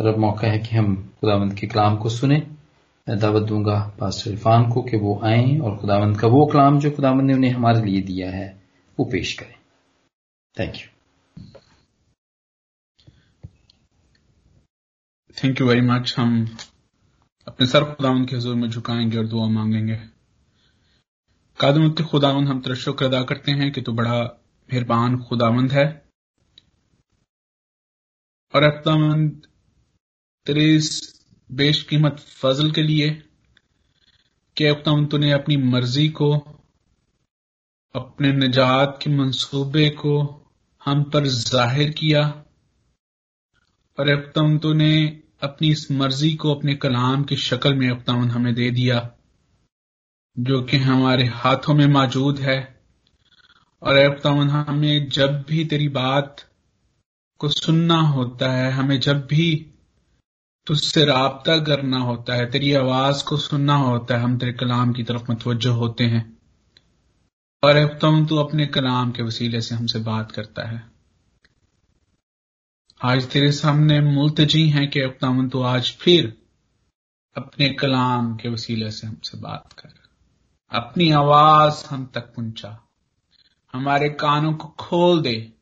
और अब मौका है कि हम खुदावंद के कलाम को सुने। मैं दावत दूँगा पास्टर इरफान को कि वो आए और खुदावंद का वो कलाम जो खुदावंद ने उन्हें हमारे लिए दिया है, वो पेश करें। Thank you thank you very much हम अपने सर खुदावन के हजूर में झुकाएँगे और दुआ मांगेंगे। कादमत खुदावन हम तेरा अदा करते हैं कि तू बड़ा मेहरबान खुदावंद है। और अफ्तामंद तेरे इस बेशकीमत फजल के लिए। कि अफ्तामंद तूने अपनी मर्ज़ी को, अपने निजात के मंसूबे को हम पर ज़ाहिर किया? और अफ्तामंद तूने अपनी इस मर्ज़ी को अपने कलाम की शक्ल में अफ्तामंद हमें दे दिया, जो कि हमारे हाथों में मौजूद है। और अफ्तामंद हमें जब भी तेरी बात को सुनना होता है, हमें जब भी तुझसे रबता करना होता है, तेरी आवाज़ को सुनना होता है, हम तेरे कलाम की तरफ़ मतवजह होते हैं। और तुम तू अपने कलाम के वसीले से हमसे बात करता है। आज तेरे सामने मुल्तजी हैं कि अब तो आज फिर अपने कलाम के वसीले से हमसे बात कर। अपनी आवाज़ हम तक पहुँचा। हमारे कानों को खोल दे,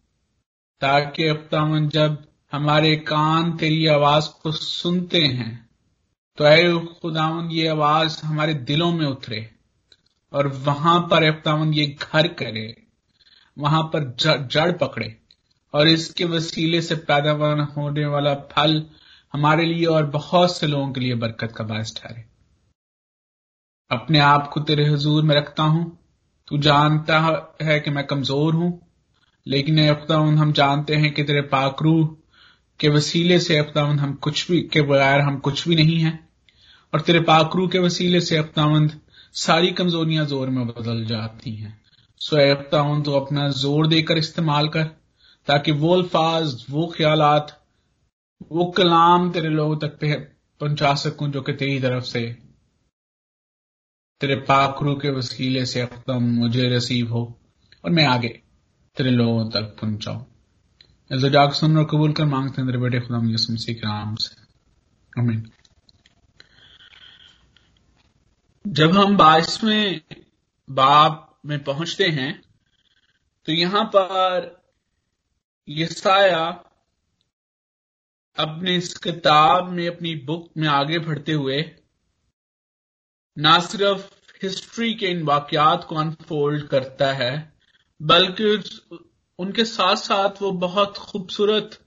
ताकि अफ्तामन जब हमारे कान तेरी आवाज़ को सुनते हैं। तो अय खुदावन ये आवाज़ हमारे दिलों में उतरे और वहाँ पर अफ्तावन ये घर करे, वहाँ पर जड़ पकड़े और इसके वसीले से पैदावार होने वाला फल हमारे लिए और बहुत से लोगों के लिए बरकत का बायस ठहरे। अपने आप को तेरे हजूर में रखता हूँ। तू जानता है कि मैं कमज़ोर हूँ, लेकिन अफ्तावन हम जानते हैं कि तेरे पाकरू के वसीले से अफ्तावंद हम कुछ भी, के बगैर हम कुछ भी नहीं है। और तेरे पाकरू के वसीले से अफ्तावंद सारी कमजोरियाँ ज़ोर में बदल जाती हैं। सो अफ्तावंद तो अपना ज़ोर देकर इस्तेमाल कर, ताकि वो अल्फाज, वो ख्यालात, वो कलाम तेरे लोगों तक पहुँचा सकूँ जो कि तेरी तरफ़ से। तेरे पाकरू के वसीले से अफ्ताम मुझे रसीव हो, और मैं आगे तेरे लोगों तक पहुंचाओ जाग सुन और कबूल कर मांगते हैं तेरे बेटे खुदा मसीह के नाम से अमीन जब हम बाईसवें बाप में पहुँचते हैं तो यहाँ पर यसाया अपने इस किताब में, अपनी बुक में आगे बढ़ते हुए, ना सिर्फ़ हिस्ट्री के इन वाकयात को अनफोल्ड करता है, बल्कि उनके साथ साथ वो बहुत खूबसूरत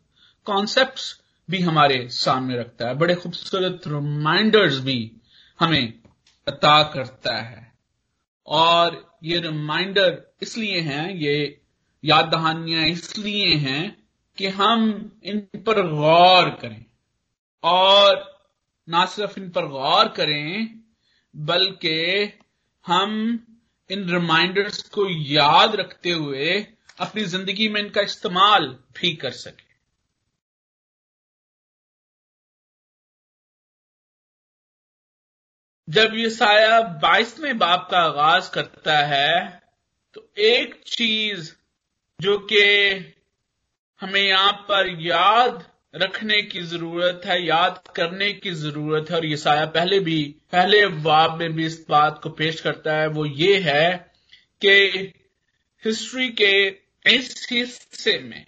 कॉन्सेप्ट्स भी हमारे सामने रखता है। बड़े खूबसूरत रिमाइंडर्स भी हमें अता करता है। और ये रिमाइंडर इसलिए हैं, ये याद दहानियाँ इसलिए हैं कि हम इन पर गौर करें। और ना सिर्फ़ इन पर गौर करें, बल्कि हम इन रिमाइंडर्स को याद रखते हुए अपनी ज़िंदगी में इनका इस्तेमाल भी कर सके। जब ये साया बाईसवें बाप का आगाज़ करता है तो एक चीज़ जो कि हमें यहाँ पर याद रखने की ज़रूरत है, याद करने की ज़रूरत है, और ये साया पहले भी, पहले बाब में भी इस बात को पेश करता है, वो ये है कि हिस्ट्री के इस हिस्से में,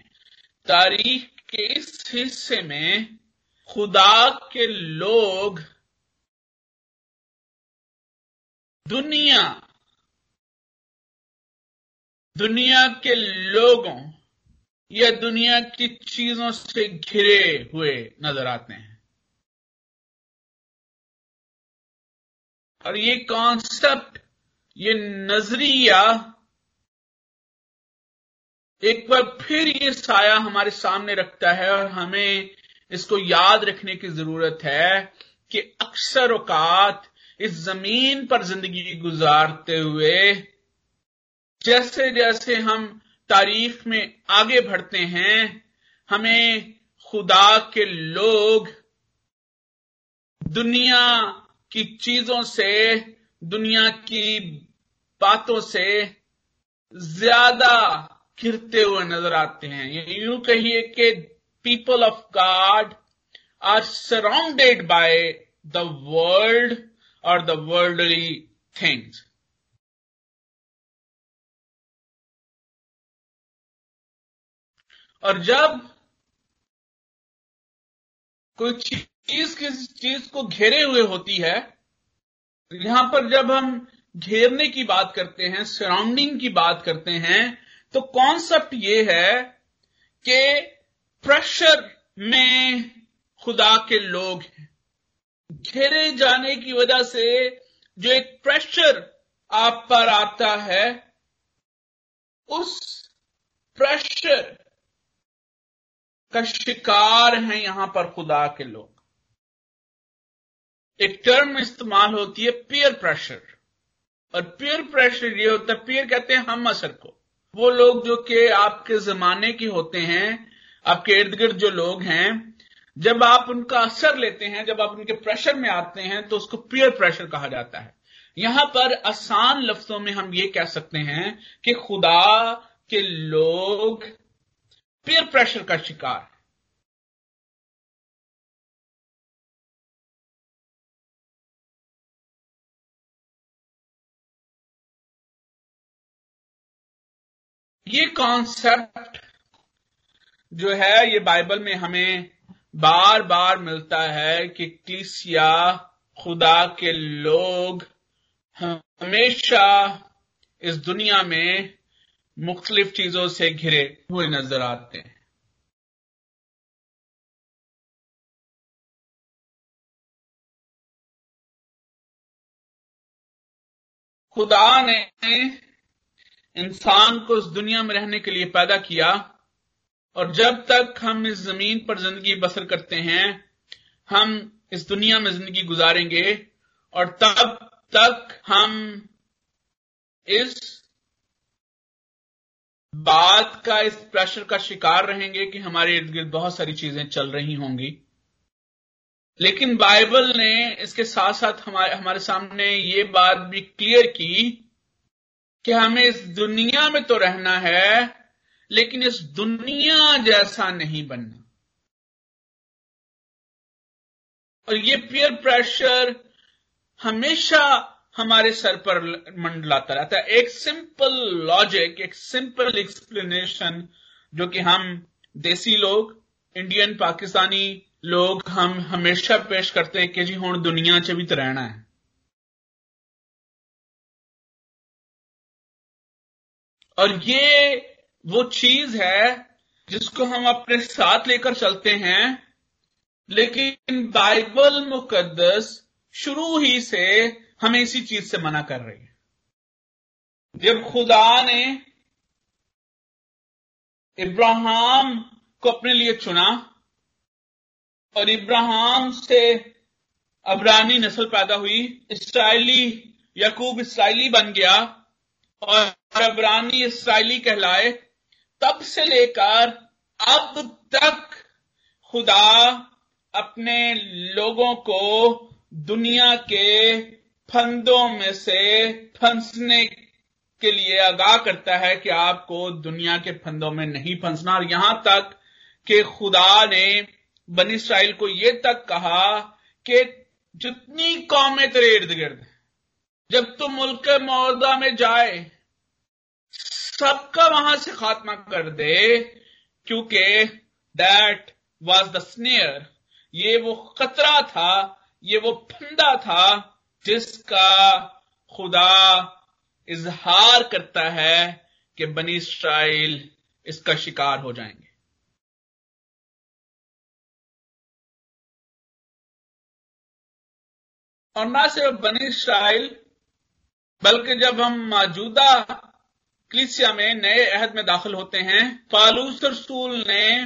तारीख के इस हिस्से में खुदा के लोग दुनिया दुनिया के लोगों या दुनिया की चीज़ों से घिरे हुए नज़र आते हैं। और ये कॉन्सेप्ट ये नज़रिया एक बार फिर ये साया हमारे सामने रखता है और हमें इसको याद रखने की ज़रूरत है कि अक्सर औकात इस ज़मीन पर ज़िंदगी गुजारते हुए जैसे जैसे हम तारीफ़ में आगे बढ़ते हैं, हमें खुदा के लोग दुनिया की चीज़ों से, दुनिया की बातों से ज़्यादा घिरते हुए नज़र आते हैं। यूँ कहिए कि people of God are surrounded by the world और द वर्ल्डली थिंग्स और जब कोई चीज़ किसी चीज़ को घेरे हुए होती है, यहाँ पर जब हम घेरने की बात करते हैं सराउंडिंग की बात करते हैं तो कॉन्सेप्ट ये है कि प्रेशर में खुदा के लोग हैं। घेरे जाने की वजह से जो एक प्रेशर आप पर आता है, उस प्रेशर का शिकार है यहाँ पर खुदा के लोग। एक टर्म इस्तेमाल होती है पियर प्रेशर और पियर प्रेशर ये होता है पियर कहते हैं हम असर को। वो लोग जो कि आपके जमाने के होते हैं, आपके इर्द गिर्द जो लोग हैं, जब आप उनका असर लेते हैं, जब आप उनके प्रेशर में आते हैं तो उसको पियर प्रेशर कहा जाता है। यहाँ पर आसान लफ्जों में हम ये कह सकते हैं कि खुदा के लोग पीयर प्रेशर का शिकार ये कॉन्सेप्ट जो है, ये बाइबल में हमें बार बार मिलता है कि क्लिसिया खुदा के लोग हमेशा इस दुनिया में मुख्तलिफ़ चीज़ों से घिरे हुए नज़र आते हैं। खुदा ने इंसान को इस दुनिया में रहने के लिए पैदा किया और जब तक हम इस ज़मीन पर ज़िंदगी बसर करते हैं, हम इस दुनिया में ज़िंदगी गुजारेंगे और तब तक हम इस बात का, इस प्रेशर का शिकार रहेंगे कि हमारे इर्द गिर्द बहुत सारी चीज़ें चल रही होंगी। लेकिन बाइबल ने इसके साथ साथ हमारे हमारे सामने ये बात भी क्लियर की कि हमें इस दुनिया में तो रहना है, लेकिन इस दुनिया जैसा नहीं बनना। और ये पियर प्रेशर हमेशा हमारे सर पर मंडलाता रहता है। एक सिंपल लॉजिक एक सिंपल एक्सप्लेनेशन जो कि हम देसी लोग इंडियन पाकिस्तानी लोग, हम हमेशा पेश करते हैं कि जी हूँ दुनिया च भी तो रहना है। और ये वो चीज़ है जिसको हम अपने साथ लेकर चलते हैं। लेकिन बाइबल मुकद्दस शुरू ही से हमें इसी चीज़ से मना कर रही है। जब खुदा ने इब्राहिम को अपने लिए चुना और इब्राहिम से अबरानी नस्ल पैदा हुई, इसराइली, यकूब इसराइली बन गया और अबरानी इसराइली कहलाए, तब से लेकर अब तक खुदा अपने लोगों को दुनिया के फंदों में से फंसने के लिए आगाह करता है कि आपको दुनिया के फंदों में नहीं फंसना। और यहाँ तक कि खुदा ने बनी इसराइल को यह तक कहा कि जितनी कौमें तेरे इर्द गिर्द जब तुम मुल्क मौदा में जाए सबका वहाँ से खात्मा कर दे, क्योंकि दैट वॉज़ द स्नेयर ये वो खतरा था, ये वो फंदा था, जिसका खुदा इजहार करता है कि बनी इसराइल इसका शिकार हो जाएँगे। और ना सिर्फ़ बनी इसराइल, बल्कि जब हम मौजूदा क्लिसिया में नए अहद में दाखिल होते हैं। फालूस रसूल ने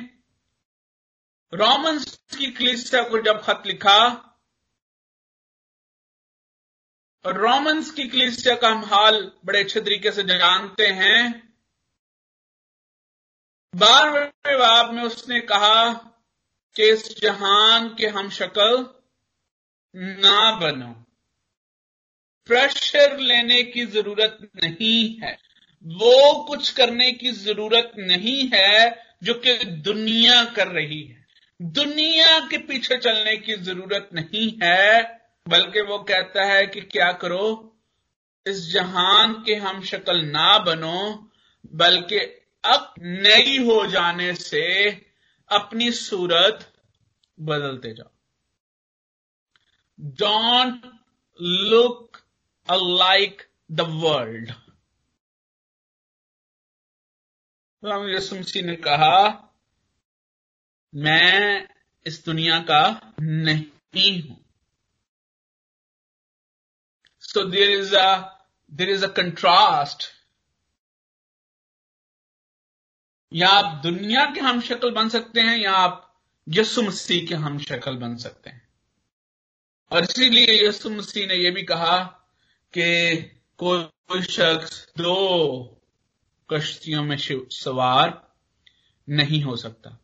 रोमन्स की क्लिसिया को जब खत लिखा, रोमन्स की क्लिसिया का हम हाल बड़े अच्छे तरीके से जानते हैं। बारहवें बाब में उसने कहा कि इस जहान के हम शक्ल ना बनो। प्रेशर लेने की ज़रूरत नहीं है। वो कुछ करने की ज़रूरत नहीं है जो कि दुनिया कर रही है। दुनिया के पीछे चलने की ज़रूरत नहीं है, बल्कि वो कहता है कि क्या करो? इस जहान के हम शक्ल ना बनो, बल्कि अब नई हो जाने से अपनी सूरत बदलते जाओ। Don't look alike the world मसीह ने कहा, मैं इस दुनिया का नहीं हूँ. So there is a there is a contrast या आप दुनिया के हम शक्ल बन सकते हैं, या आप यसु मसीह के हम शक्ल बन सकते हैं। और इसीलिए यसु मसीह ने यह भी कहा कि कोई शख्स दो कश्तियों में सवार नहीं हो सकता।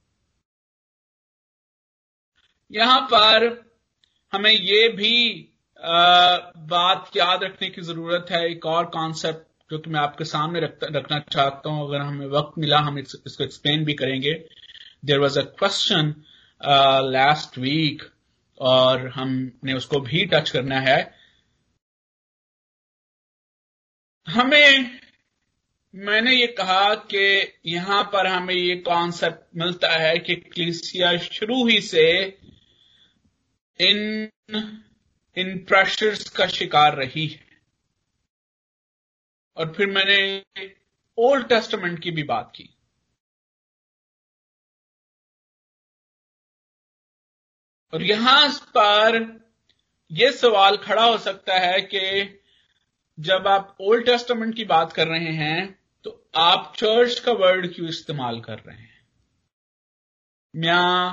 यहाँ पर हमें यह भी आ, बात याद रखने की ज़रूरत है। एक और कॉन्सेप्ट जो कि मैं आपके सामने रख, रखना चाहता हूँ। अगर हमें वक्त मिला हम इसको एक्सप्लेन भी करेंगे। There was a question last week और हमने उसको भी टच करना है। हमें मैंने ये कहा कि यहाँ पर हमें ये कॉन्सेप्ट मिलता है कि क्लिसिया शुरू ही से इन इन प्रेशर्स का शिकार रही है। और फिर मैंने ओल्ड टेस्टमेंट की भी बात की। और यहाँ पर यह सवाल खड़ा हो सकता है कि जब आप ओल्ड टेस्टमेंट की बात कर रहे हैं आप चर्च का वर्ड क्यों इस्तेमाल कर रहे हैं? या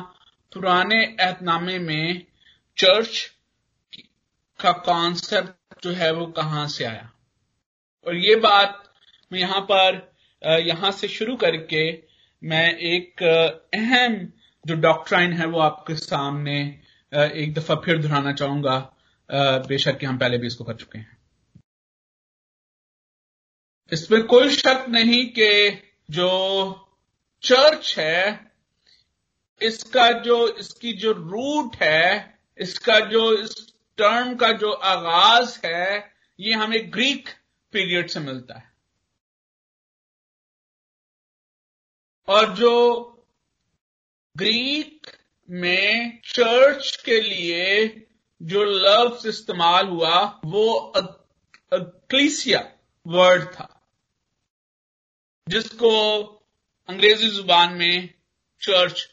पुराने एहतनामे में चर्च का कॉन्सेप्ट जो है वो कहाँ से आया? और ये बात मैं यहाँ पर यहाँ से शुरू करके मैं एक अहम जो डॉक्ट्राइन है वो आपके सामने एक दफ़ा फिर दोहराना चाहूँगा। बेशक कि हम पहले भी इसको कर चुके हैं। इसमें कोई शक नहीं कि जो चर्च है, इसका जो, इसकी जो रूट है, इसका जो, इस टर्म का जो आगाज़ है, ये हमें ग्रीक पीरियड से मिलता है। और जो ग्रीक में चर्च के लिए जो लफ्ज इस्तेमाल हुआ, वो क्लीसिया वर्ड था। जिसको अंग्रेज़ी ज़ुबान में चर्च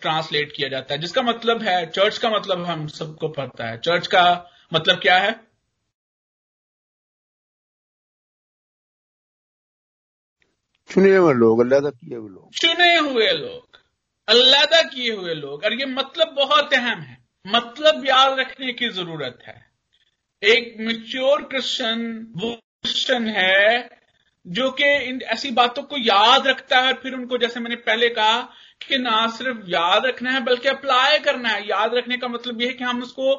ट्रांसलेट किया जाता है। जिसका मतलब है चर्च का मतलब हम सबको पता है। चर्च का मतलब क्या है? चुने हुए लोग अल्लाह किए हुए लोग। चुने हुए लोग अल्लाह किए हुए लोग। और ये मतलब बहुत अहम है। मतलब याद रखने की ज़रूरत है। एक मिच्योर क्रिश्चियन वो क्रिश्चियन है जो कि इन ऐसी बातों को याद रखता है और फिर उनको जैसे मैंने पहले कहा कि ना सिर्फ़ याद रखना है बल्कि अप्लाई करना है। याद रखने का मतलब यह है कि हम उसको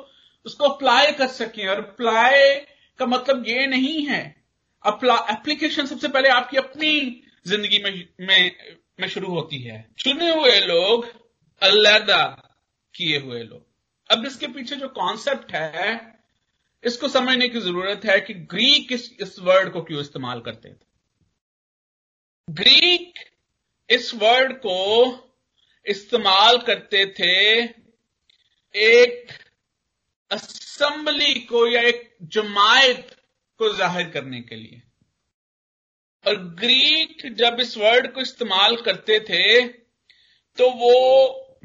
उसको अप्लाई कर सकें। और अप्लाई का मतलब ये नहीं है। एप्लीकेशन सबसे पहले आपकी अपनी ज़िंदगी में में, में शुरू होती है। चुने हुए लोग अलहदा किए हुए लोग। अब इसके पीछे जो कॉन्सेप्ट है इसको समझने की ज़रूरत है कि ग्रीक इस, इस वर्ड को क्यों इस्तेमाल करते थे। ग्रीक इस वर्ड को इस्तेमाल करते थे एक असेंबली को या एक जमायत को ज़ाहिर करने के लिए। और ग्रीक जब इस वर्ड को इस्तेमाल करते थे तो वो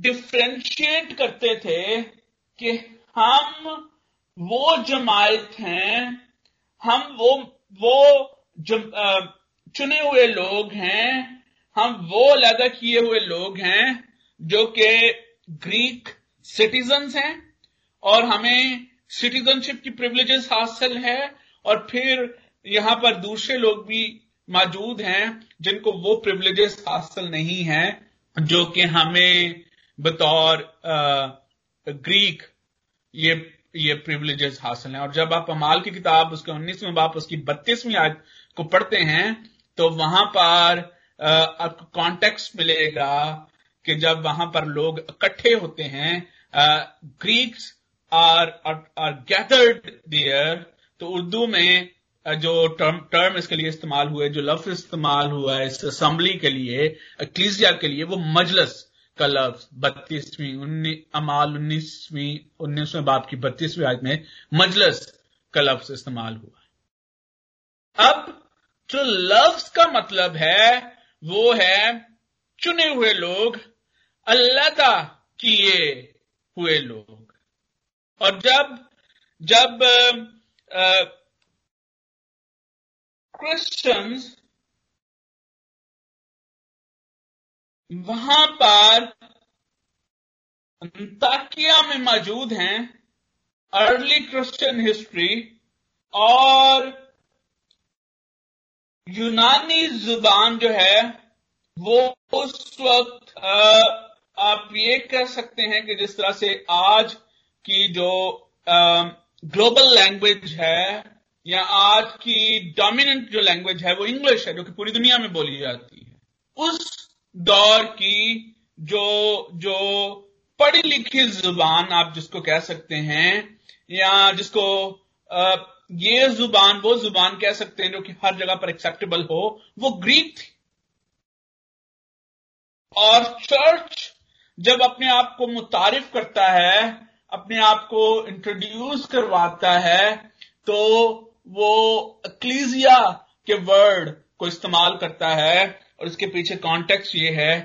डिफ्रेंशिएट करते थे कि हम वो जमायत हैं हम वो वो जम, चुने हुए लोग हैं, हम वो अलग किए हुए लोग हैं, जो कि ग्रीक सिटीजन्स हैं, और हमें सिटीजनशिप की प्रिविलेजेस हासिल है, और फिर यहाँ पर दूसरे लोग भी मौजूद हैं, जिनको वो प्रिविलेजेस हासिल नहीं है, जो कि हमें बतौर ग्रीक ये ये प्रिविलेजेस हासिल हैं। और जब आप अमाल की किताब, उसके उन्नीसवें बाप, उसकी बत्तीसवीं आज को पढ़ते हैं तो वहाँ पर आपको कॉन्टेक्स्ट मिलेगा कि जब वहाँ पर लोग इकट्ठे होते हैं Greeks are are gathered there तो उर्दू में जो टर्म टर्म इसके लिए इस्तेमाल हुए, जो लफ्ज इस्तेमाल हुआ है इस असम्बली के लिए क्लीसिया के लिए, वो मजलस का लफ्ज, बत्तीसवीं अमाल उन्नीसवीं, उन्नीसवें बाप की बत्तीसवीं आयत में मजलस का लफ्ज इस्तेमाल हुआ। अब जो लफ्ज का मतलब है, वो है चुने हुए लोग, अल्लाह किए हुए लोग। और जब जब क्रिश्चियंस वहाँ पर ताकिया में मौजूद हैं अर्ली क्रिश्चियन हिस्ट्री और यूनानी ज़ुबान जो है, वो उस वक्त आप ये कह सकते हैं कि जिस तरह से आज की जो ग्लोबल लैंग्वेज है, या आज की डोमिनेंट जो लैंग्वेज है, वो इंग्लिश है, जो कि पूरी दुनिया में बोली जाती है। उस दौर की जो जो पढ़ी लिखी ज़ुबान, आप जिसको कह सकते हैं, या जिसको ये ज़ुबान, वो ज़ुबान कह सकते हैं जो कि हर जगह पर एक्सेप्टेबल हो, वो ग्रीक थी। और चर्च जब अपने आप को मुतारिफ करता है, अपने आप को इंट्रोड्यूस करवाता है तो वो अक्लीजिया के वर्ड को इस्तेमाल करता है और इसके पीछे कॉन्टेक्स्ट ये है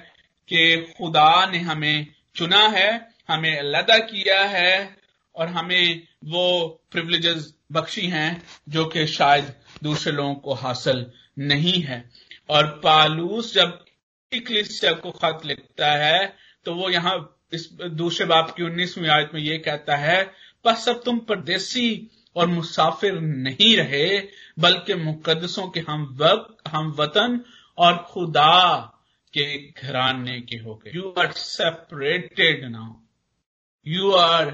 कि खुदा ने हमें चुना है, हमें अलहदा किया है और हमें वो प्रिविलेजेस बख्शी हैं जो कि शायद दूसरे लोगों को हासिल नहीं है। और पालूस जब इक्लिसिया को खत लिखता है तो वो यहाँ इस दूसरे बाप की उन्नीसवीं आयत में ये कहता है, बस अब तुम परदेसी और मुसाफिर नहीं रहे, बल्कि मुकदसों के हम वक्त हम वतन और खुदा के घराने के हो गए। You are separated now you are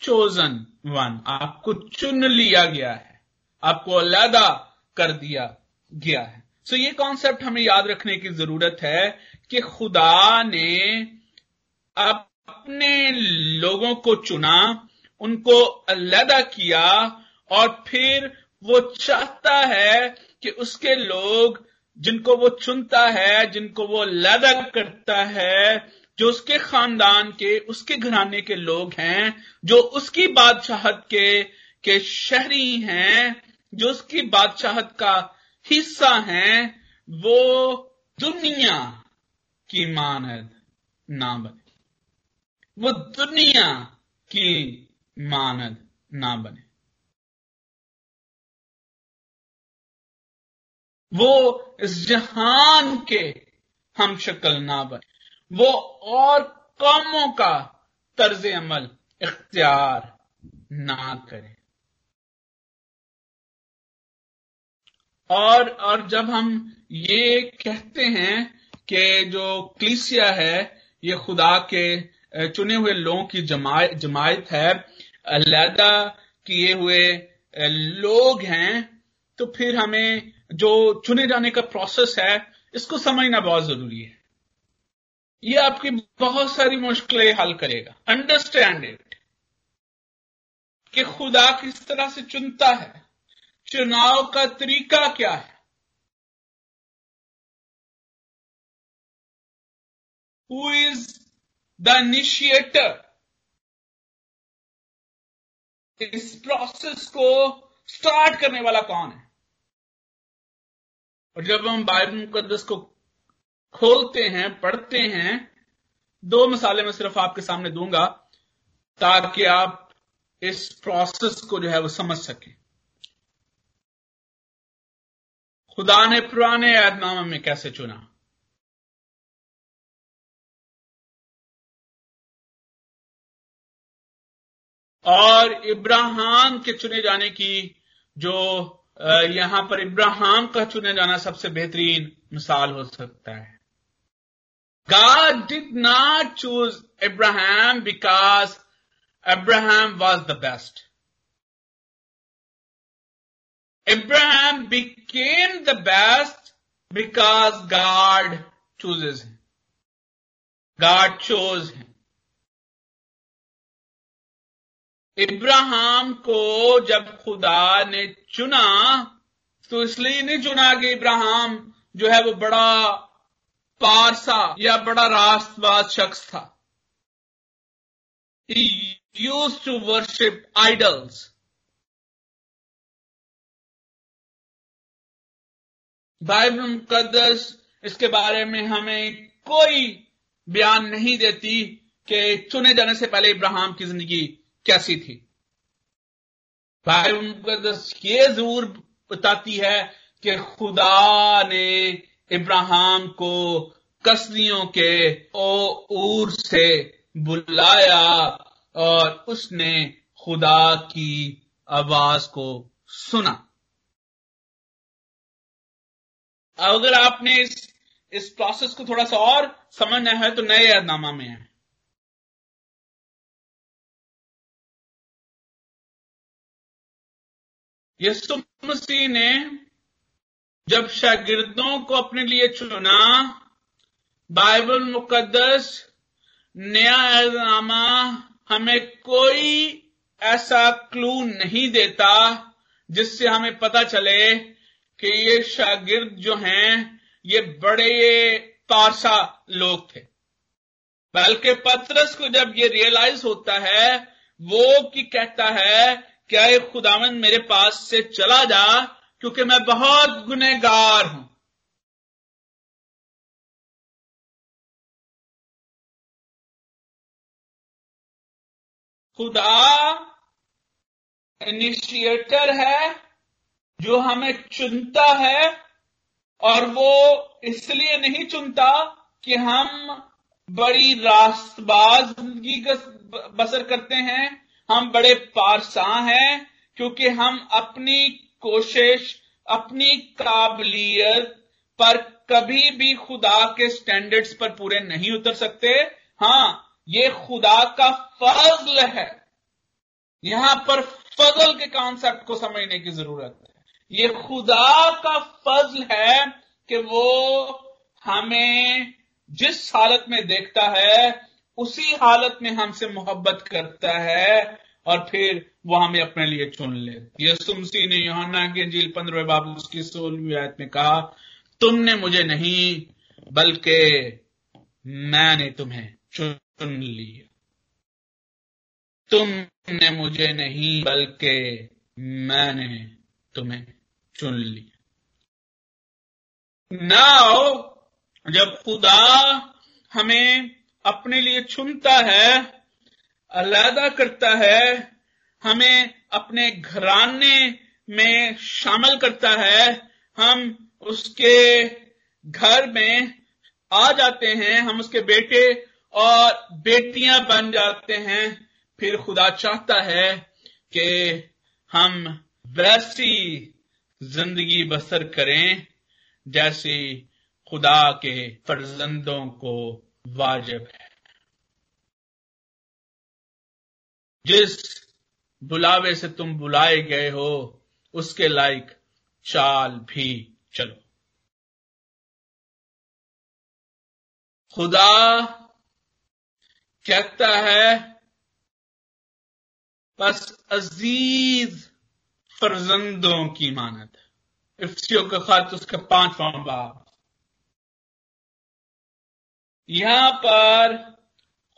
chosen one आपको चुन लिया गया है। आपको अलहदा कर दिया गया है। सो so, ये कॉन्सेप्ट हमें याद रखने की ज़रूरत है कि खुदा ने अपने लोगों को चुना, उनको अलहदा किया और फिर वो चाहता है कि उसके लोग जिनको वो चुनता है, जिनको वो लदा करता है जो उसके खानदान के, उसके घराने के लोग हैं, जो उसकी बादशाहत के के शहरी हैं, जो उसकी बादशाहत का हिस्सा हैं, वो दुनिया की मानद ना बने वो दुनिया की मानद ना बने वो इस जहान के हम शक्ल ना बने वो और कौमों का तर्ज अमल इख्तियार ना करे। और और जब हम ये कहते हैं कि जो क्लीसिया है, ये खुदा के चुने हुए लोगों की जमायत जमायत है, अलहदा किए हुए लोग हैं तो फिर हमें जो चुने जाने का प्रोसेस है, इसको समझना बहुत ज़रूरी है। ये आपकी बहुत सारी मुश्किलें हल करेगा। अंडरस्टैंड इट कि खुदा किस तरह से चुनता है। चुनाव का तरीका क्या है। हु इज़ द इनिशिएटर इस प्रोसेस को स्टार्ट करने वाला कौन है? और जब हम बाइबल मुकदस को खोलते हैं, पढ़ते हैं। दो मिसालें मैं सिर्फ़ आपके सामने दूँगा ताकि आप इस प्रोसेस को जो है वो समझ सकें। खुदा ने पुराने ऐदनामा में कैसे चुना? और इब्राहिम के चुने जाने की जो यहाँ पर इब्राहिम का चुने जाना सबसे बेहतरीन मिसाल हो सकता है। God did not choose Abraham because Abraham was the best. Abraham became the best because God chooses him. God chose है इब्राहिम को जब खुदा ने चुना तो इसलिए नहीं चुना कि इब्राहिम जो है वो बड़ा पारसा या बड़ा राष्ट्रवाद शख्स था। Used to worship idols Bible मुकदस इसके बारे में हमें कोई बयान नहीं देती कि चुने जाने से पहले इब्राहिम की ज़िंदगी कैसी थी। बाइबल मुकदस ये ज़रूर बताती है कि खुदा ने इब्राहिम को कसदियों के ओ ऊर से बुलाया और उसने खुदा की आवाज़ को सुना। अगर आपने इस इस प्रोसेस को थोड़ा सा और समझना है तो नए यादनामा में है। यसु मसीह ने जब शागिर्दों को अपने लिए चुना, बाइबल मुकद्दस, नया यादनामा हमें कोई ऐसा क्लू नहीं देता, जिससे हमें पता चले कि ये शागिर्द जो हैं, ये बड़े पारसा लोग थे। बल्कि पत्रस को जब ये रियलाइज़ होता है, वो की कहता है, क्या ये खुदावन मेरे पास से चला जा? क्योंकि मैं बहुत गुनेगार हूँ। खुदा इनिशिएटर है, जो हमें चुनता है, और वो इसलिए नहीं चुनता कि हम बड़ी रास्तबाज ज़िंदगी बसर करते हैं, हम बड़े पारसा हैं, क्योंकि हम अपनी कोशिश अपनी काबिलियत पर कभी भी खुदा के स्टैंडर्ड्स पर पूरे नहीं उतर सकते। हाँ, ये खुदा का फजल है। यहाँ पर फजल के कॉन्सेप्ट को समझने की ज़रूरत है। ये खुदा का फजल है कि वो हमें जिस हालत में देखता है, उसी हालत में हमसे मोहब्बत करता है। और फिर वो हमें अपने लिए चुन ले। यसु मसीह ने योहाना के अंजील पंद्रह बाबू उसकी सोलहवीं आयत में कहा, तुमने मुझे नहीं, बल्कि मैंने तुम्हें चुन लिया। तुमने मुझे नहीं, बल्कि मैंने तुम्हें चुन लिया। नाउ, जब खुदा हमें अपने लिए चुनता है अलहदा करता है, हमें अपने घराने में शामिल करता है। हम उसके घर में आ जाते हैं, हम उसके बेटे और बेटियाँ बन जाते हैं। फिर खुदा चाहता है कि हम वैसी ज़िंदगी बसर करें, जैसे खुदा के फर्जंदों को वाजिब है। जिस बुलावे से तुम बुलाए गए हो, उसके लायक चाल भी चलो। खुदा कहता है, बस अज़ीज़ फर्जंदों की मानत इफ्सियों का खत, उसका पांचवा बाब। यहाँ पर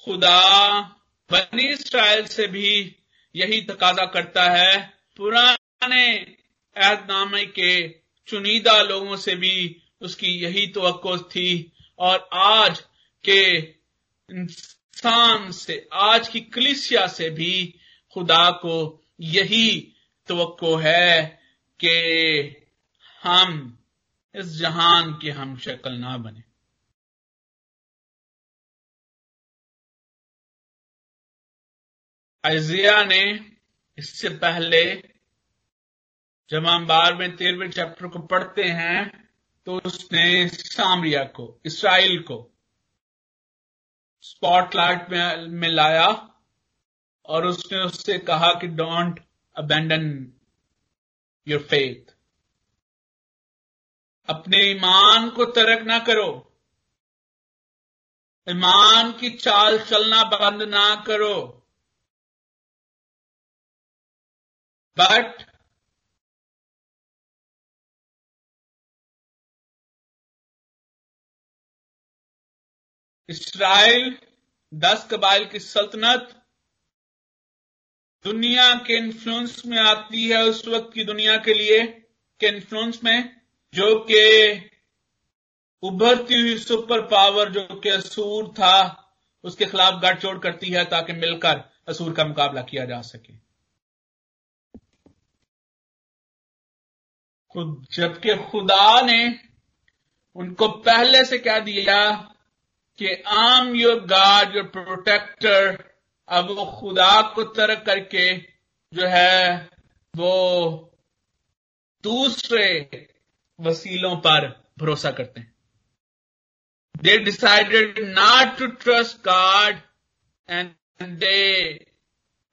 खुदा बनी इसराइल से भी यही तकाजा करता है। पुराने ऐदनामे के चुनीदा लोगों से भी उसकी यही तो थी और आज के इंसान से, आज की कलिसिया से भी खुदा को यही तो है कि हम इस जहान की हम शक्ल ना बने। अजिया ने इससे पहले जब हम बारहवें तेरहवें चैप्टर को पढ़ते हैं तो उसने सामरिया को इसराइल को स्पॉटलाइट में, में लाया और उसने उससे कहा कि डोंट अबेंडन योर फेथ अपने ईमान को तरक ना करो। ईमान की चाल चलना बंद ना करो। बट इसराइल दस कबाइल की सल्तनत दुनिया के इन्फ्लुएंस में आती है उस वक्त की दुनिया के लिए, के इन्फ्लुएंस में, जो कि उभरती हुई सुपर पावर जो कि असूर था, उसके खिलाफ गठजोड़ करती है ताकि मिलकर असूर का मुकाबला किया जा सके। जबकि खुदा ने उनको पहले से कह दिया कि आम योर गार्ड योर प्रोटेक्टर अब वो खुदा को तरक करके जो है वो दूसरे वसीलों पर भरोसा करते हैं They decided not to trust God and they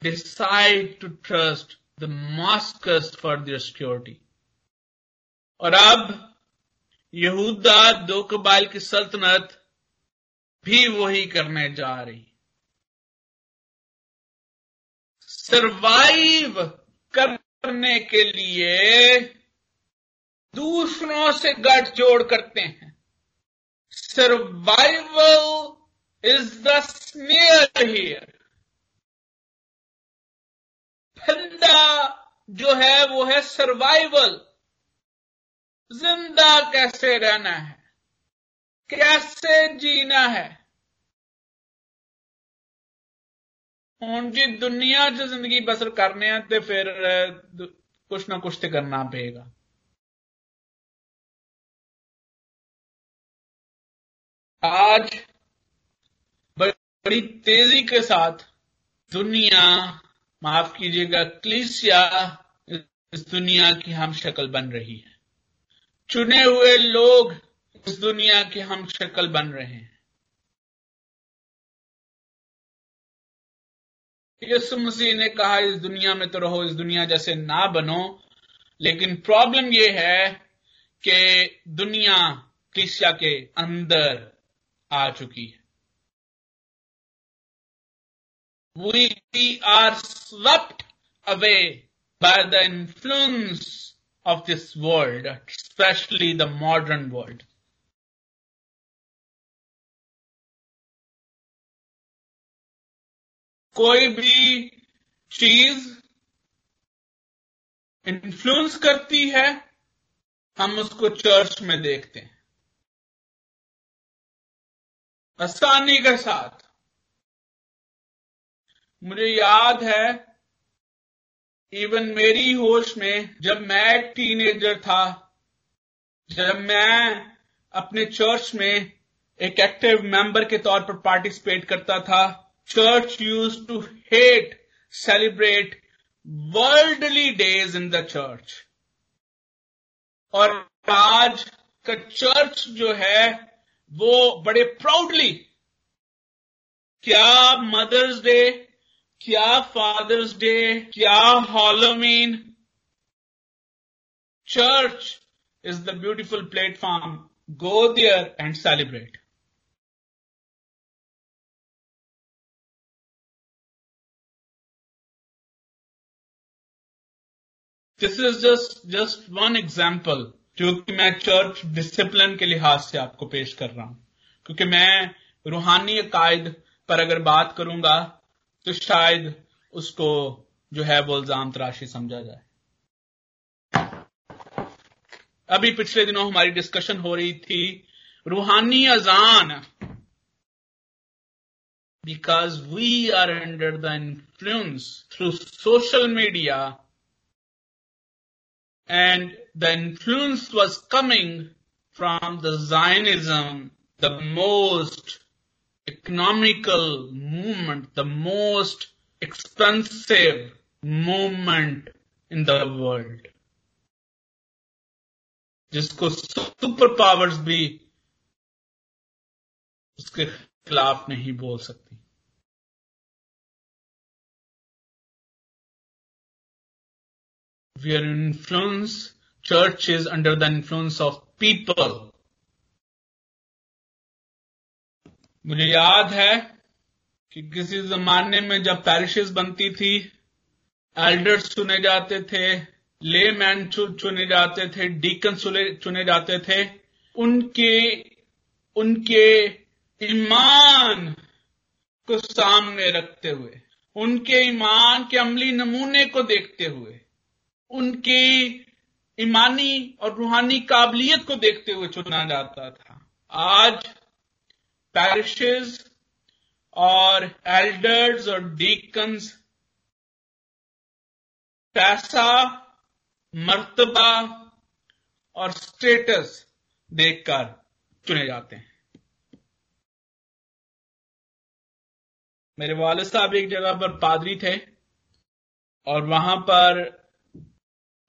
decide to trust the Damascus for their security. और अब यहूदा दो कबाइल की सल्तनत भी वही करने जा रही। सरवाइव करने के लिए दूसरों से गठजोड़ करते हैं। Survival is the snare here. फंदा जो है वो है सर्वाइवल ज़िंदा कैसे रहना है? कैसे जीना है? हूँ जी दुनिया च ज़िंदगी बसर करने ते फिर कुछ ना कुछ तो करना पेगा। आज बड़ी तेज़ी के साथ दुनिया, माफ़ कीजिएगा, क्लिसिया, इस दुनिया की हम शक्ल बन रही है। चुने हुए लोग इस दुनिया की हम शक्ल बन रहे हैं। यसु मसीह ने कहा, इस दुनिया में तो रहो, इस दुनिया जैसे ना बनो। लेकिन प्रॉब्लम यह है कि दुनिया क्लिसिया के अंदर आ चुकी है। We are swept away by the influence of this world, especially the modern world. कोई भी चीज़ इन्फ्लुएंस करती है हम उसको चर्च में देखते हैं आसानी के साथ मुझे याद है इवन मेरी होश में जब मैं टीनेजर था, जब मैं अपने चर्च में एक एक्टिव मेंबर के तौर पर पार्टिसिपेट करता था church used to hate celebrate worldly days in the church और आज का चर्च जो है, वो बड़े प्राउडली क्या मदर्स डे क्या फादर्स डे क्या halloween church is the beautiful platform go there and celebrate this is just just one example जो कि मैं चर्च डिसिप्लिन के लिहाज से आपको पेश कर रहा हूँ। क्योंकि मैं रूहानी कायद पर अगर बात करूँगा तो शायद उसको जो है वो इल्ज़ाम तराशी समझा जाए। अभी पिछले दिनों हमारी डिस्कशन हो रही थी रूहानी अजान। Because we are under the influence through social media and the influence was coming from the Zionism, the most economical movement, the most expensive movement in the world. जिसको सुपर पावर्स भी उसके खिलाफ नहीं बोल सकती we are influence, church is under the influence of people. मुझे याद है कि किसी जमाने में जब पैरिशेस बनती थी, एल्डर्स चुने जाते थे ले मैन चुने जाते थे, डीकन चुने जाते थे, उनके उनके ईमान को सामने रखते हुए, उनके ईमान के अमली नमूने को देखते हुए, उनकी ईमानी और रूहानी काबिलियत को देखते हुए चुना जाता था। आज पैरिशेस और एल्डर्स और डीकन्स पैसा मर्तबा और स्टेटस देखकर चुने जाते हैं। मेरे वाले साहब एक जगह पर पादरी थे और वहाँ पर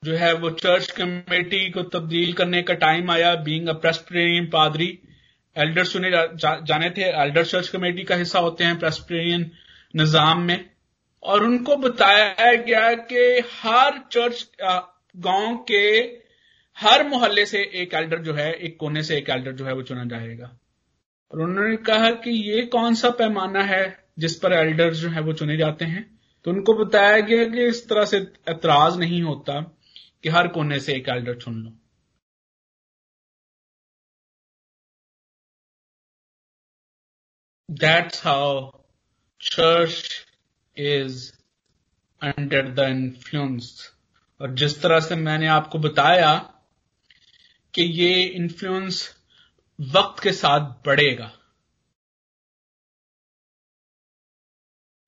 जो है वो चर्च कमेटी को तब्दील करने का टाइम आया बीइंग अ प्रेस्पिटेरियन पादरी। एल्डर चुने जा, जाने थे एल्डर चर्च कमेटी का हिस्सा होते हैं प्रेस्पिटेरियन निज़ाम में। और उनको बताया गया कि हर चर्च गाँव के हर मोहल्ले से एक एल्डर जो है एक कोने से एक एल्डर जो है वो चुना जाएगा। और उन्होंने कहा कि ये कौन सा पैमाना है जिस पर एल्डर जो है वो चुने जाते हैं? तो उनको बताया गया कि इस तरह से एतराज़ नहीं होता कि हर कोने से एक एल्डर चुन लो। That's how church is under the influence और जिस तरह से मैंने आपको बताया कि ये इन्फ्लुएंस वक्त के साथ बढ़ेगा।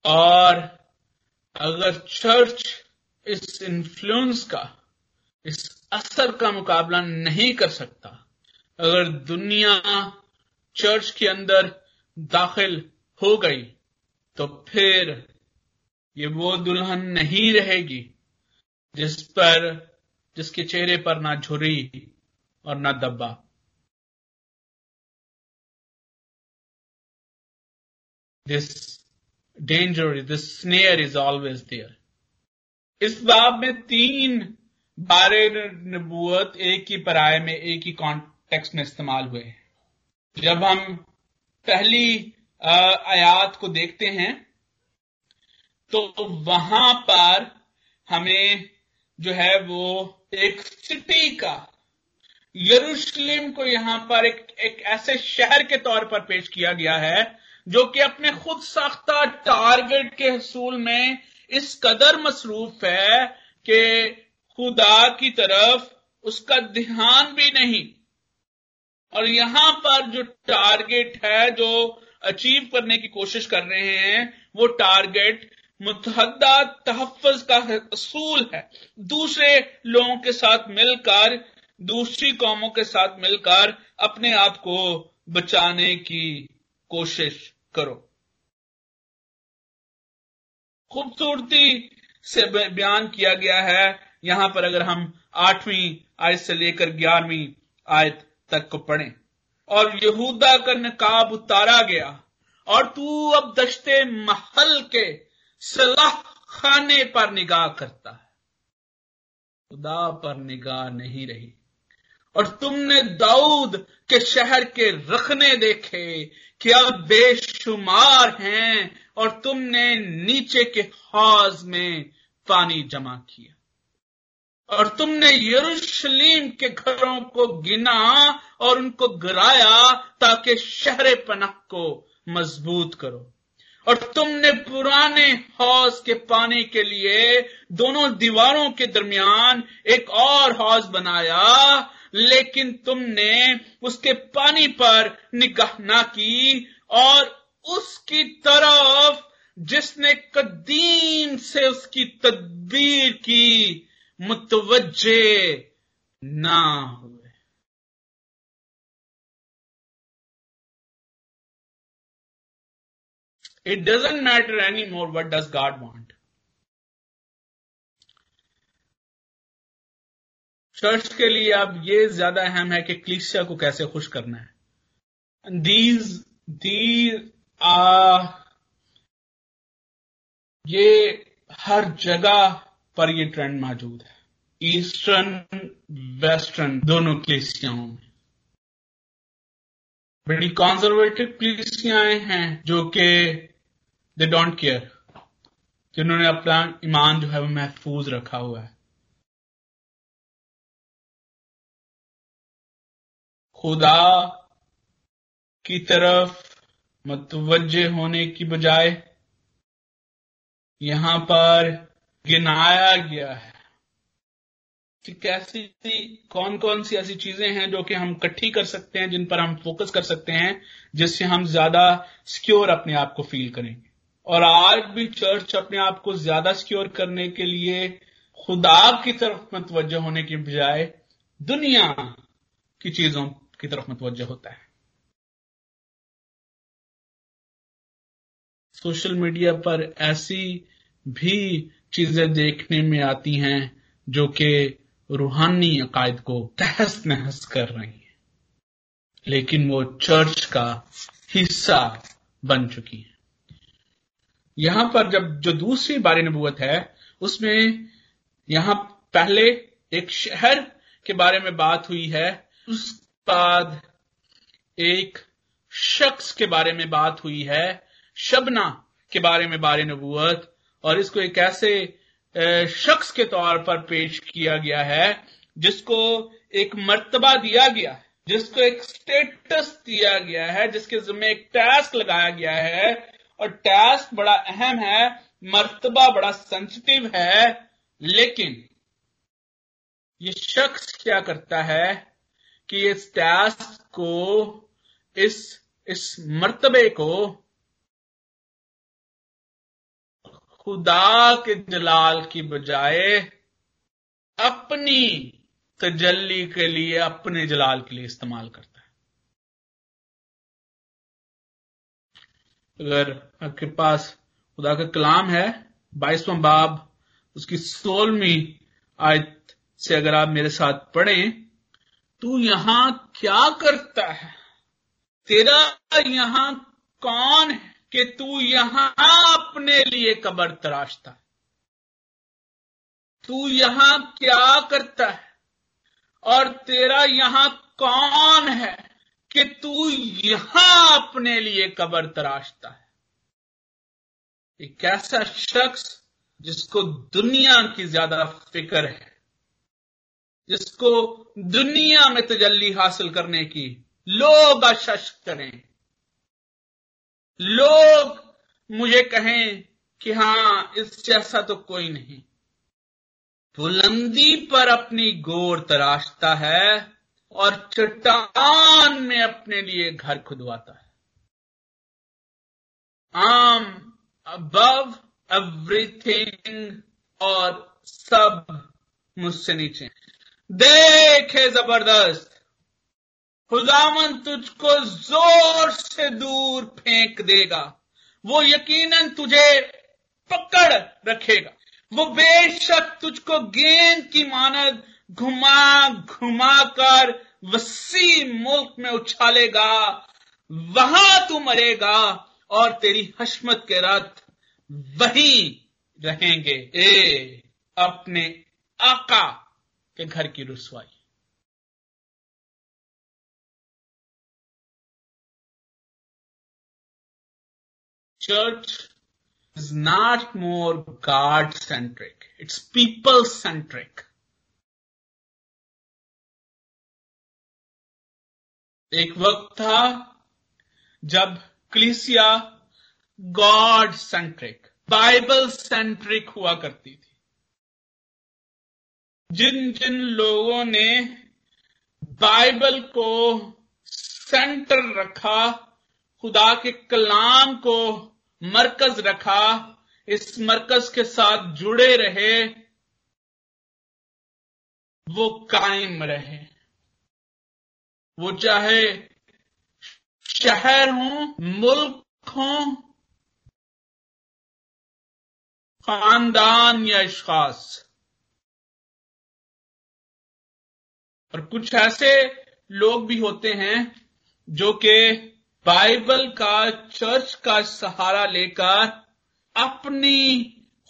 और अगर चर्च इस इन्फ्लुएंस का, इस असर का मुकाबला नहीं कर सकता, अगर दुनिया चर्च के अंदर दाखिल हो गई तो फिर ये वो दुल्हन नहीं रहेगी जिस पर, जिसके चेहरे पर ना झुरी और ना दब्बा। This danger the snare is always there इस बाब में तीन बारे नबूत एक ही पराये में, एक ही कॉन्टेक्स्ट में इस्तेमाल हुए जब हम पहली आयात को देखते हैं तो वहाँ पर हमें जो है वो एक सिटी का, यरूशलेम को यहाँ पर एक एक ऐसे शहर के तौर पर पेश किया गया है, जो कि अपने खुद साख्ता टारगेट के हसूल में इस कदर मसरूफ है कि खुदा की तरफ़ उसका ध्यान भी नहीं। और यहाँ पर जो टारगेट है, जो अचीव करने की कोशिश कर रहे हैं, वो टारगेट मुतहदा तहफ़ का असूल है। दूसरे लोगों के साथ मिलकर, दूसरी कौमों के साथ मिलकर अपने आप को बचाने की कोशिश करो। खूबसूरती से बयान किया गया है। यहाँ पर अगर हम आठवीं आयत से लेकर ग्यारहवीं आयत तक पढ़ें। और यहूदा का नकाब उतारा गया। और तू अब दश्ते महल के सलाह खाने पर निगाह करता है। खुदा पर निगाह नहीं रही। और तुमने दाऊद के शहर के रखने देखे क्या बेशुमार हैं और तुमने नीचे के हौज में पानी जमा किया। और तुमने यरूशलेम के घरों को गिना और उनको गिराया ताकि शहर पनह को मज़बूत करो। और तुमने पुराने हौज के पानी के लिए दोनों दीवारों के दरमियान एक और हौज बनाया, लेकिन तुमने उसके पानी पर निगाह ना की और उसकी तरफ़ जिसने कदीम से उसकी तदबीर की मुतवजे ना हुए। Doesn't matter any more what does God want church के लिए अब ये ज़्यादा अहम है कि क्लिसिया को कैसे खुश करना है। दीज दीज आ ये हर जगह पर ये ट्रेंड मौजूद है। ईस्टर्न वेस्टर्न दोनों क्लिसियाओं में। बड़ी कॉन्जर्वेटिव पुलिसियाँ हैं जो कि दे डोंट केयर जिन्होंने अपना ईमान जो है वो महफूज रखा हुआ है। खुदा की तरफ़ मतवजे होने की बजाय यहाँ पर गिनाया गया है। कि कैसी कौन कौन सी ऐसी चीज़ें हैं जो कि हम इकट्ठी कर सकते हैं, जिन पर हम फोकस कर सकते हैं, जिससे हम ज़्यादा सिक्योर अपने आप को फील करेंगे। और आज भी चर्च अपने आप को ज़्यादा सिक्योर करने के लिए खुदा की तरफ़ मतवजह होने के बजाय दुनिया की चीज़ों की तरफ़ मतवजह होता है। सोशल मीडिया पर ऐसी भी चीज़ें देखने में आती हैं जो कि रूहानी अकायद को तहस नहस कर रही हैं। लेकिन वो चर्च का हिस्सा बन चुकी है। यहाँ पर जब, जो दूसरी बारी नबूत है, उसमें यहाँ पहले एक शहर के बारे में बात हुई है, उस बाद एक शख्स के बारे में बात हुई है, शबना के बारे में बारे नबूत और इसको एक ऐसे शख्स के तौर पर पेश किया गया है, जिसको एक मर्तबा दिया गया है, जिसको एक स्टेटस दिया गया है, जिसके जिम्मे एक टास्क लगाया गया है, और टास्क बड़ा अहम है, मर्तबा बड़ा सेंसिटिव है, लेकिन ये शख्स क्या करता है कि इस टास्क को, इस इस मर्तबे को खुदा के जलाल की बजाय अपनी तजल्ली के लिए, अपने जलाल के लिए इस्तेमाल करता है। अगर आपके पास खुदा का कलाम है, बाईसवां बाब, उसकी सोलहवीं आयत से अगर आप मेरे साथ पढ़ें, तू यहाँ क्या करता है? तेरा यहाँ कौन है? कि तू यहाँ अपने लिए कबर तराशता है। तू यहाँ क्या करता है? और तेरा यहाँ कौन है कि तू यहाँ अपने लिए कबर तराशता है? एक ऐसा शख्स जिसको दुनिया की ज़्यादा फ़िक्र है, जिसको दुनिया में तजल्ली हासिल करने की लोग आशा करें। लोग मुझे कहें कि हाँ, इस जैसा तो कोई नहीं। बुलंदी पर अपनी गोर तराशता है और चट्टान में अपने लिए घर खुदवाता है। आम अबव एवरीथिंग और सब मुझसे नीचे देखे ज़बरदस्त खुदावन तुझको ज़ोर से दूर फेंक देगा। वो यकीनन तुझे पकड़ रखेगा। वो बेशक तुझको गेंद की मानद घुमा घुमा कर वसी मुल्क में उछालेगा। वहाँ तू मरेगा और तेरी हशमत के रथ वही रहेंगे। ए, अपने आका के घर की रुसवाई। Church is not more God centric, it's people centric. एक वक्त था जब क्लिसिया गॉड सेंट्रिक बाइबल सेंट्रिक हुआ करती थी जिन जिन लोगों ने बाइबल को सेंटर रखा खुदा के कलाम को मरकज रखा, इस मरकज के साथ जुड़े रहे, वो कायम रहे। वो चाहे शहर हो, मुल्क हो, खानदान या अशखास और कुछ ऐसे लोग भी होते हैं जो कि बाइबल का चर्च का सहारा लेकर अपनी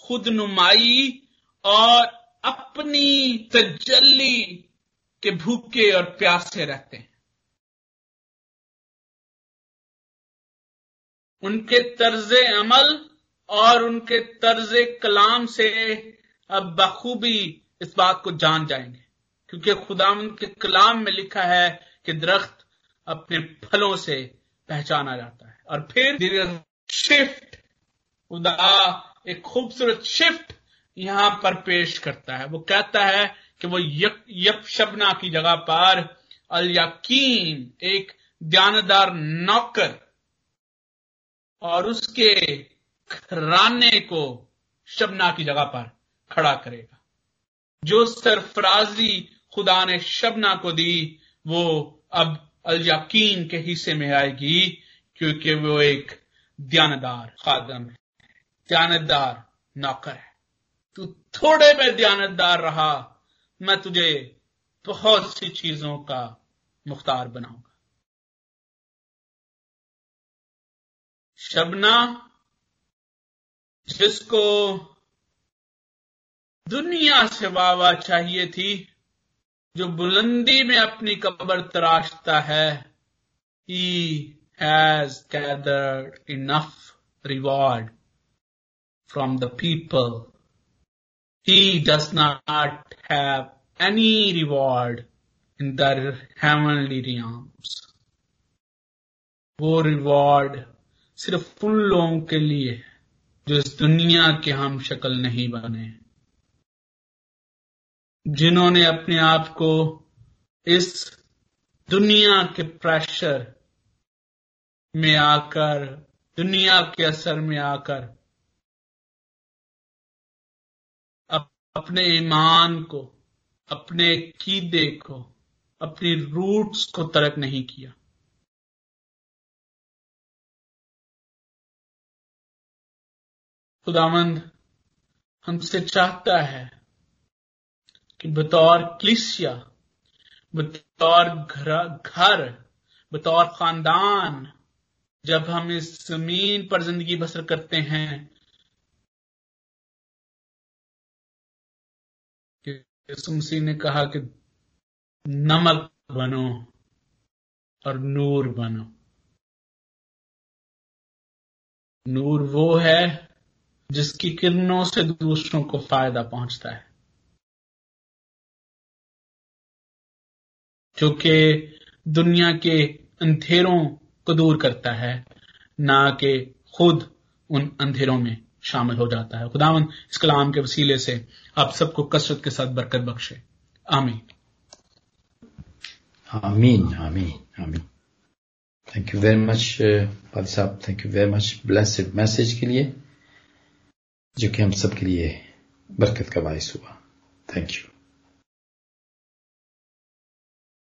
खुदनुमाई और अपनी तजल्ली के भूखे और प्यासे रहते हैं। उनके तर्ज अमल और उनके तर्ज कलाम से अब बखूबी इस बात को जान जाएँगे, क्योंकि खुदा उनके कलाम में लिखा है कि दरख्त अपने फलों से पहचाना जाता है। और फिर शिफ्ट खुदा एक खूबसूरत शिफ्ट यहाँ पर पेश करता है। वो कहता है कि वो यक, यक शबना की जगह पर अल यकीन एक ध्यानदार नौकर और उसके घराने को शबना की जगह पर खड़ा करेगा। जो सरफराजी खुदा ने शबना को दी वो अब अल यकीन के हिस्से में आएगी, क्योंकि वो एक ध्यानदार खादम है। ध्यानदार नौकर है। तू थोड़े में ध्यानदार रहा, मैं तुझे बहुत सी चीज़ों का मुख्तार बनाऊँगा। शबना, जिसको दुनिया से वावा चाहिए थी जो बुलंदी में अपनी कब्र तराशता है he has gathered enough reward from the people he does not have any reward in the heavenly realms वो रिवॉर्ड सिर्फ़ उन लोगों के लिए, जो इस दुनिया के हम शक्ल नहीं बने। जिन्होंने अपने आप को इस दुनिया के प्रेशर में आकर, दुनिया के असर में आकर अपने ईमान को, अपने कीदे को, अपनी रूट्स को तरक नहीं किया। खुदामंद हमसे चाहता है कि बतौर क्लिसिया, बतौर घर घर, बतौर खानदान, जब हम इस ज़मीन पर ज़िंदगी बसर करते हैं मसीह ने कहा कि नमक बनो और नूर बनो। नूर वो है जिसकी किरणों से दूसरों को फ़ायदा पहुँचता है। जो कि दुनिया के अंधेरों को दूर करता है, ना कि खुद उन अंधेरों में शामिल हो जाता है। खुदावन इस कलाम के वसीले से आप सबको कसरत के साथ बरकत बख्शे। आमीन। आमीन आमीन आमीन। Thank you very much Paul साहब। Thank you very much blessed message के लिए, जो कि हम सबके लिए बरकत का बायस हुआ। Thank you